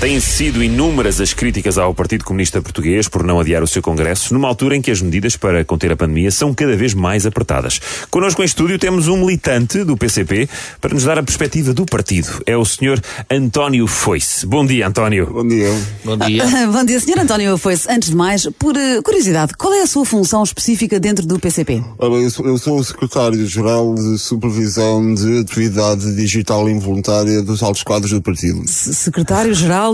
Têm sido inúmeras as críticas ao Partido Comunista Português por não adiar o seu Congresso, numa altura em que as medidas para conter a pandemia são cada vez mais apertadas. Connosco em estúdio temos um militante do PCP para nos dar a perspectiva do partido. É o Sr. António Foice. Bom dia, António. Bom dia. Bom dia. Bom dia, Sr. António Foice. Antes de mais, por uh, curiosidade, qual é a sua função específica dentro do PCP? Ora, eu, sou, o secretário-geral de Supervisão de Atividade Digital Involuntária dos altos quadros do partido. S-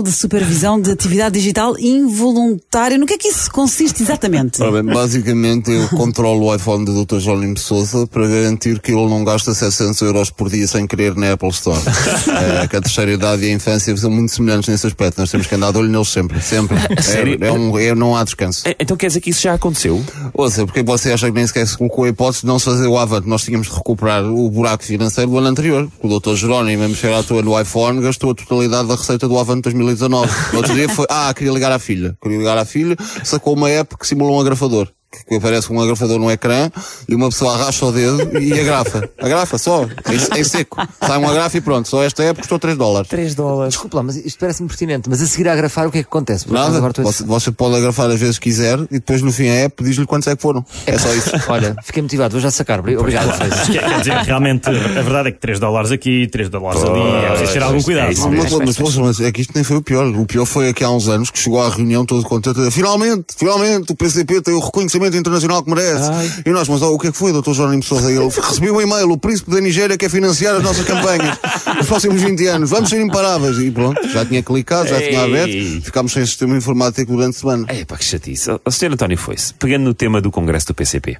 De Supervisão de Atividade Digital Involuntária. No que é que isso consiste exatamente? Ora bem, basicamente eu controlo o iPhone do Dr. Jónimo de Souza para garantir que ele não gasta 700 euros por dia sem querer na Apple Store. é, que a terceira idade e a infância são muito semelhantes nesse aspecto. Nós temos que andar de olho neles sempre. Sempre. sério? É, é um, é, não há descanso. Eh, Então quer dizer que isso já aconteceu? Ouça, porque você acha que nem sequer se colocou a hipótese de não se fazer o Avante? Nós tínhamos de recuperar o buraco financeiro do ano anterior. O Dr. Jerónimo, a mexer à toa no iPhone, gastou a totalidade da receita do Avante 2019. No outro dia foi, ah, queria ligar à filha. Queria ligar à filha, sacou uma app que simula um agrafador. Que aparece um agrafador no ecrã e uma pessoa arracha o dedo e agrafa. Agrafa só, em, em seco. Sai um agrafa e pronto. Só esta app custou 3 dólares. 3 dólares. Desculpa lá, mas isto parece-me pertinente. Mas a seguir a agrafar, o que é que acontece? Por acaso Nada. agora Você, você pode agrafar às vezes que quiser e depois no fim a app diz-lhe quantos é que foram. É só isso. Olha, fiquei motivado, vou já sacar. Obri- Obrigado. Quer, dizer, realmente, a verdade é que 3 dólares aqui, 3 dólares ali, é preciso ter algum cuidado. é isso Mas, mas, mas, mas é que isto nem foi o pior. O pior foi aqui há uns anos que chegou à reunião todo contente. Finalmente, finalmente, o PCP tem o reconhecimento internacional que merece. E nós, mas ó, o que é que foi, doutor Jerónimo de Sousa? Ele recebeu um e-mail, o príncipe da Nigéria quer financiar as nossas campanhas nos próximos 20 anos. Vamos ser imparáveis. E pronto, já tinha clicado, já tinha Ei. aberto. Ficámos sem sistema informático durante a semana. É pá, que chatice. O Sr. António Foice, pegando no tema do Congresso do PCP,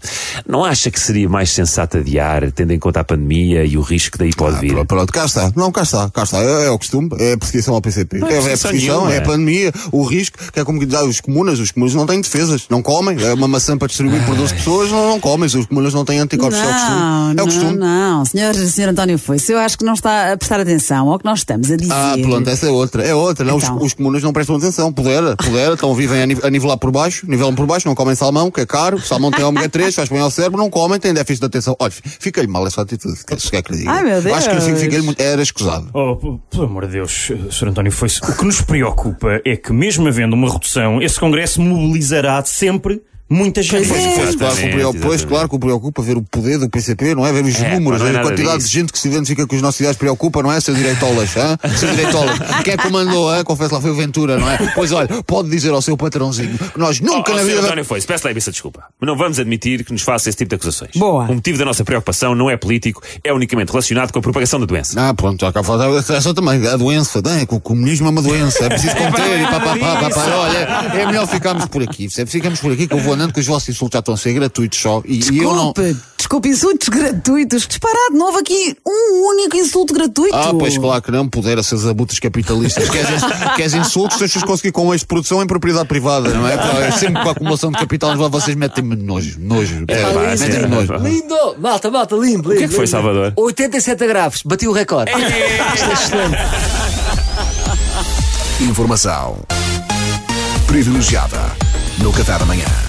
não acha que seria mais sensato adiar, tendo em conta a pandemia e o risco que daí pode vir? Pronto, pronto, cá está. Não, cá está, cá está. É, é o costume, é a perseguição ao PCP. Não é é, é a perseguição nenhuma. é a pandemia, o risco, que é como que ah, os comunas, os comunas não têm defesas, não comem. É uma maçã para distribuir por 12 pessoas, não, não comem. Os comunas não têm anticorpos, é o costume. Não, É o não, costume. não. Senhor, senhor António Foice, eu acho que não está a prestar atenção ao que nós estamos a dizer. Ah, pronto, essa é outra. É outra. Não, Então. os, os comunas não prestam atenção. Pudera, pudera, estão vivem a, ni- a nivelar por baixo, nivelam por baixo, não comem salmão, que é caro. Salmão tem ômega 3, faz bem ao cérebro, não comem, têm déficit de atenção. Olha, fica-lhe mal essa atitude. Se quer que lhe diga. Ai, meu Deus. Acho que fica-lhe muito. Era escusado. Oh, pelo amor de Deus, Sr. António Foice, o que nos preocupa é que, mesmo havendo uma redução, esse Congresso mobilizará sempre muita gente. Pois é. Pois, claro, que preocupa, pois, claro que o preocupa ver o poder do PCP, não é? Ver os É, números, é ver a quantidade disso. de gente que se identifica com os nossos ideais preocupa, não é? Seu direitolas, hã? Seu direitolas. Quem é que comandou, hã? Confesso lá, foi o Ventura, não é? Pois olha, pode dizer ao seu patrãozinho que nós nunca Oh, na vida. António Foice, peço lá imensa desculpa. Mas não vamos admitir que nos faça esse tipo de acusações. Boa. O motivo da nossa preocupação não é político, é unicamente relacionado com a propagação da doença. Ah, pronto, já cá falta essa também, a doença, não é? Que o comunismo é uma doença, é preciso conter e pá, pá, pá, pá, pá. Olha, é melhor ficarmos por aqui, ficamos por aqui que eu vou andando que os vossos insultos já estão a ser gratuitos só e, e eu não. Desculpe, desculpe, insultos gratuitos. Que disparado, não houve aqui um único insulto gratuito. Ah, pois claro que não puder a seus abutres capitalistas. Queres, queres insultos, deixas conseguir com de produção em propriedade privada, não é? É sempre com a acumulação de capital, vocês metem-me nojo, nojo. É, pá, metem-me sim. nojo. Lindo! Malta, malta, lindo, lindo. que é que foi. Salvador? 87 agrafos, bati o recorde. Isto é excelente. Informação privilegiada no Café da Manhã.